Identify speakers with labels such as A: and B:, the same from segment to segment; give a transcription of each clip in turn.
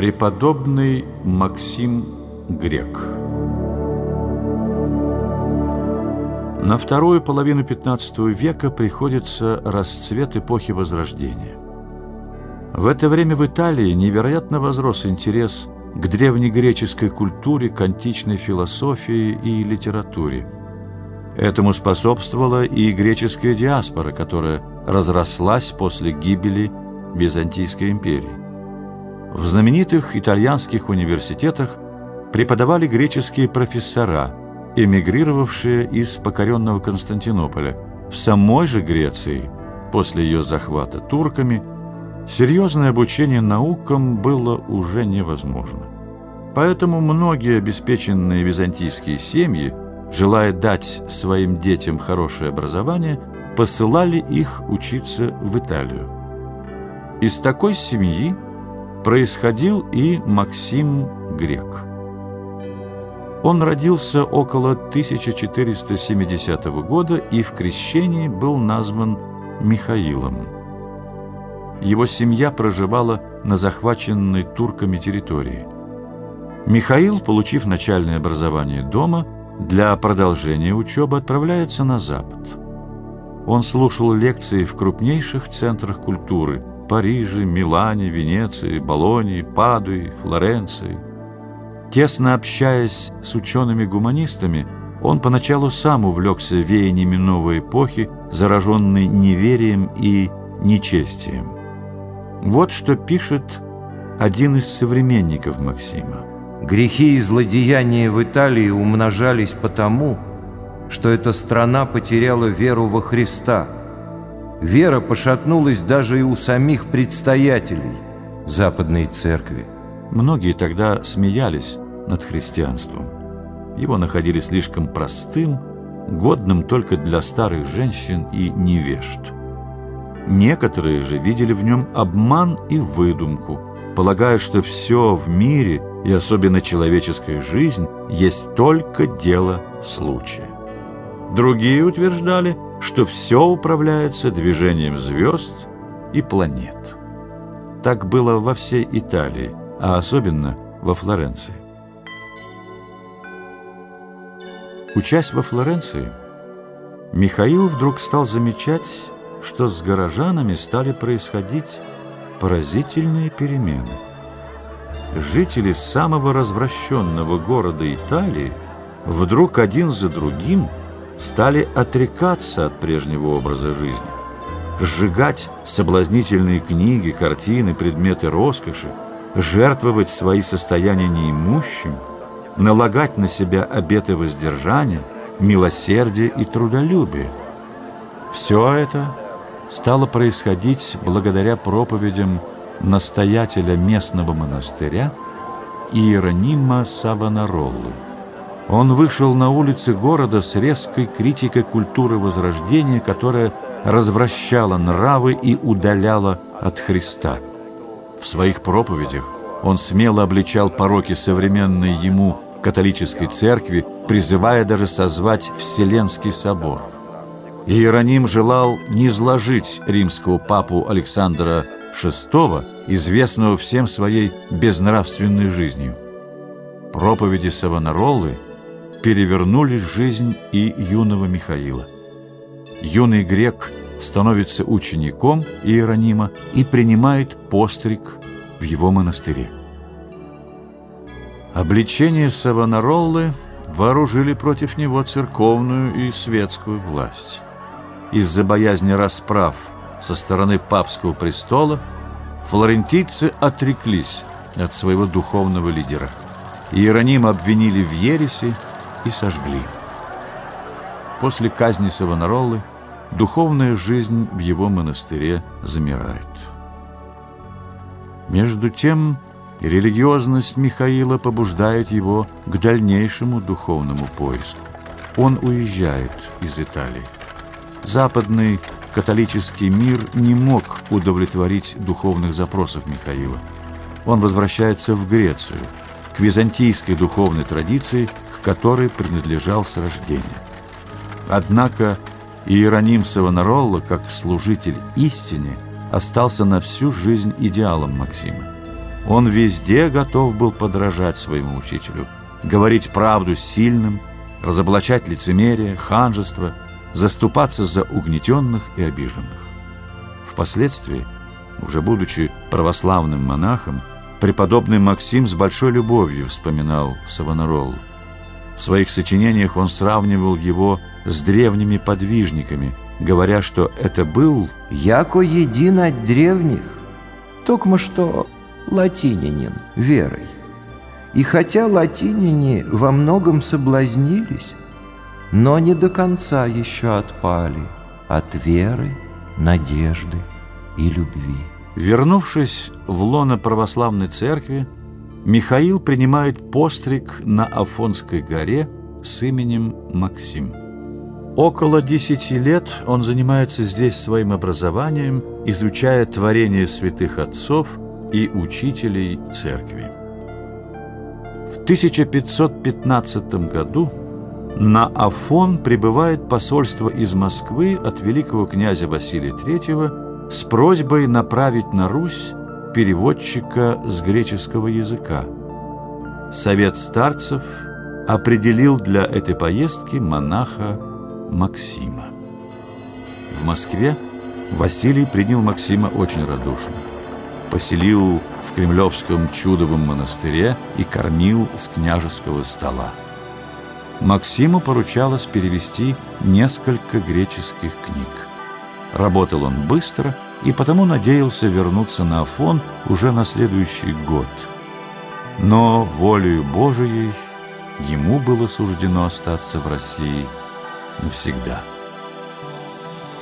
A: Преподобный Максим Грек На вторую половину XV века приходится расцвет эпохи Возрождения. В это время в Италии невероятно возрос интерес к древнегреческой культуре, к античной философии и литературе. Этому способствовала и греческая диаспора, которая разрослась после гибели Византийской империи. В знаменитых итальянских университетах преподавали греческие профессора, эмигрировавшие из покоренного Константинополя. В самой же Греции, после ее захвата турками, серьезное обучение наукам было уже невозможно. Поэтому многие обеспеченные византийские семьи, желая дать своим детям хорошее образование, посылали их учиться в Италию. Из такой семьи происходил и Максим Грек. Он родился около 1470 года и в крещении был назван Михаилом. Его семья проживала на захваченной турками территории. Михаил, получив начальное образование дома, для продолжения учебы отправляется на Запад. Он слушал лекции в крупнейших центрах культуры – Париже, Милане, Венеции, Болонии, Падуи, Флоренции. Тесно общаясь с учеными-гуманистами, он поначалу сам увлекся веяниями новой эпохи, зараженной неверием и нечестием. Вот что пишет один из современников Максима.
B: Грехи и злодеяния в Италии умножались потому, что эта страна потеряла веру во Христа. Вера пошатнулась даже и у самих предстоятелей Западной Церкви.
A: Многие тогда смеялись над христианством. Его находили слишком простым, годным только для старых женщин и невежд. Некоторые же видели в нем обман и выдумку, полагая, что все в мире и особенно человеческая жизнь есть только дело случая. Другие утверждали, что все управляется движением звезд и планет. Так было во всей Италии, а особенно во Флоренции. Учась во Флоренции, Михаил вдруг стал замечать, что с горожанами стали происходить поразительные перемены. Жители самого развращенного города Италии вдруг один за другим стали отрекаться от прежнего образа жизни, сжигать соблазнительные книги, картины, предметы роскоши, жертвовать свои состояния неимущим, налагать на себя обеты воздержания, милосердия и трудолюбия. Все это стало происходить благодаря проповедям настоятеля местного монастыря Иеронима Савонароллы. Он вышел на улицы города с резкой критикой культуры Возрождения, которая развращала нравы и удаляла от Христа. В своих проповедях он смело обличал пороки современной ему католической церкви, призывая даже созвать Вселенский собор. Иероним желал не изложить римского папу Александра VI, известного всем своей безнравственной жизнью. Проповеди Савонароллы перевернули жизнь и юного Михаила. Юный грек становится учеником Иеронима и принимает постриг в его монастыре. Обличение Савонароллы вооружили против него церковную и светскую власть. Из-за боязни расправ со стороны папского престола флорентийцы отреклись от своего духовного лидера. Иеронима обвинили в ереси и сожгли. После казни Савонароллы духовная жизнь в его монастыре замирает. Между тем, религиозность Михаила побуждает его к дальнейшему духовному поиску. Он уезжает из Италии. Западный католический мир не мог удовлетворить духовных запросов Михаила. Он возвращается в Грецию, византийской духовной традиции, к которой принадлежал с рождения. Однако Иероним Савонаролла, как служитель истине, остался на всю жизнь идеалом Максима. Он везде готов был подражать своему учителю, говорить правду сильным, разоблачать лицемерие, ханжество, заступаться за угнетенных и обиженных. Впоследствии, уже будучи православным монахом, преподобный Максим с большой любовью вспоминал Савонаролу. В своих сочинениях он сравнивал его с древними подвижниками, говоря, что это был
B: «яко един от древних, токмо что латинянин верой. И хотя латиняне во многом соблазнились, но не до конца еще отпали от веры, надежды и любви».
A: Вернувшись в лоно православной церкви, Михаил принимает постриг на Афонской горе с именем Максим. Около десяти лет он занимается здесь своим образованием, изучая творения святых отцов и учителей церкви. В 1515 году на Афон прибывает посольство из Москвы от великого князя Василия III с просьбой направить на Русь переводчика с греческого языка. Совет старцев определил для этой поездки монаха Максима. В Москве Василий принял Максима очень радушно. Поселил в Кремлевском чудовом монастыре и кормил с княжеского стола. Максиму поручалось перевести несколько греческих книг. Работал он быстро и потому надеялся вернуться на Афон уже на следующий год. Но волею Божией ему было суждено остаться в России навсегда.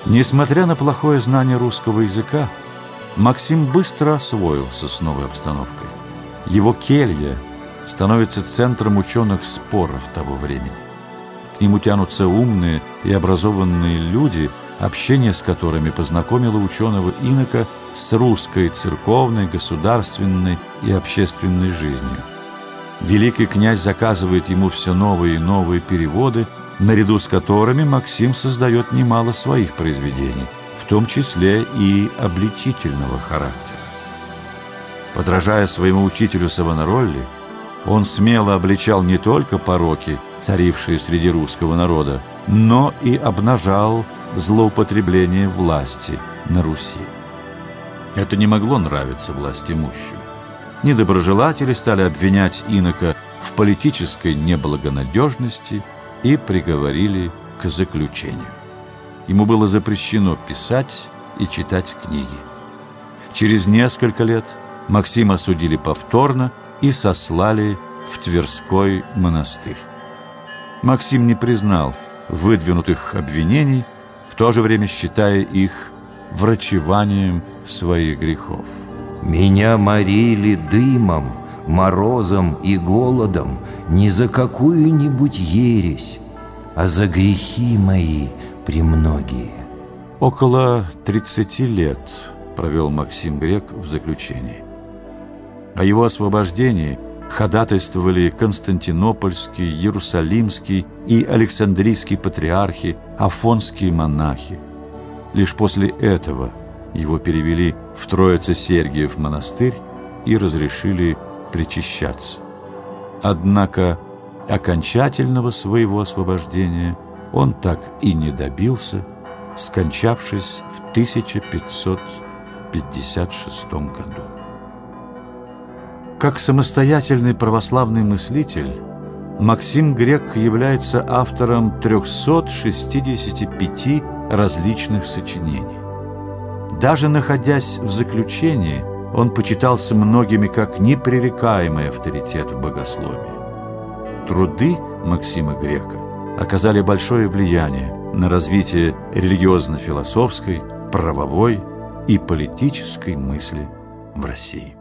A: Несмотря на плохое знание русского языка, Максим быстро освоился с новой обстановкой. Его келья становится центром ученых споров того времени. К нему тянутся умные и образованные люди – общение с которыми познакомило ученого инока с русской церковной, государственной и общественной жизнью. Великий князь заказывает ему все новые и новые переводы, наряду с которыми Максим создает немало своих произведений, в том числе и обличительного характера. Подражая своему учителю Савонаролли, он смело обличал не только пороки, царившие среди русского народа, но и обнажал злоупотребление власти на Руси. Это не могло нравиться власть имущим. Недоброжелатели стали обвинять инока в политической неблагонадежности и приговорили к заключению. Ему было запрещено писать и читать книги. Через несколько лет Максима осудили повторно и сослали в Тверской монастырь. Максим не признал выдвинутых обвинений – то же время считая их врачеванием своих грехов.
B: «Меня морили дымом, морозом и голодом не за какую-нибудь ересь, а за грехи мои премногие».
A: Около 30 лет провел Максим Грек в заключении. О его освобождении – ходатайствовали Константинопольский, Иерусалимский и Александрийский патриархи, афонские монахи. Лишь после этого его перевели в Троице-Сергиев монастырь и разрешили причащаться. Однако окончательного своего освобождения он так и не добился, скончавшись в 1556 году. Как самостоятельный православный мыслитель, Максим Грек является автором 365 различных сочинений. Даже находясь в заключении, он почитался многими как непререкаемый авторитет в богословии. Труды Максима Грека оказали большое влияние на развитие религиозно-философской, правовой и политической мысли в России.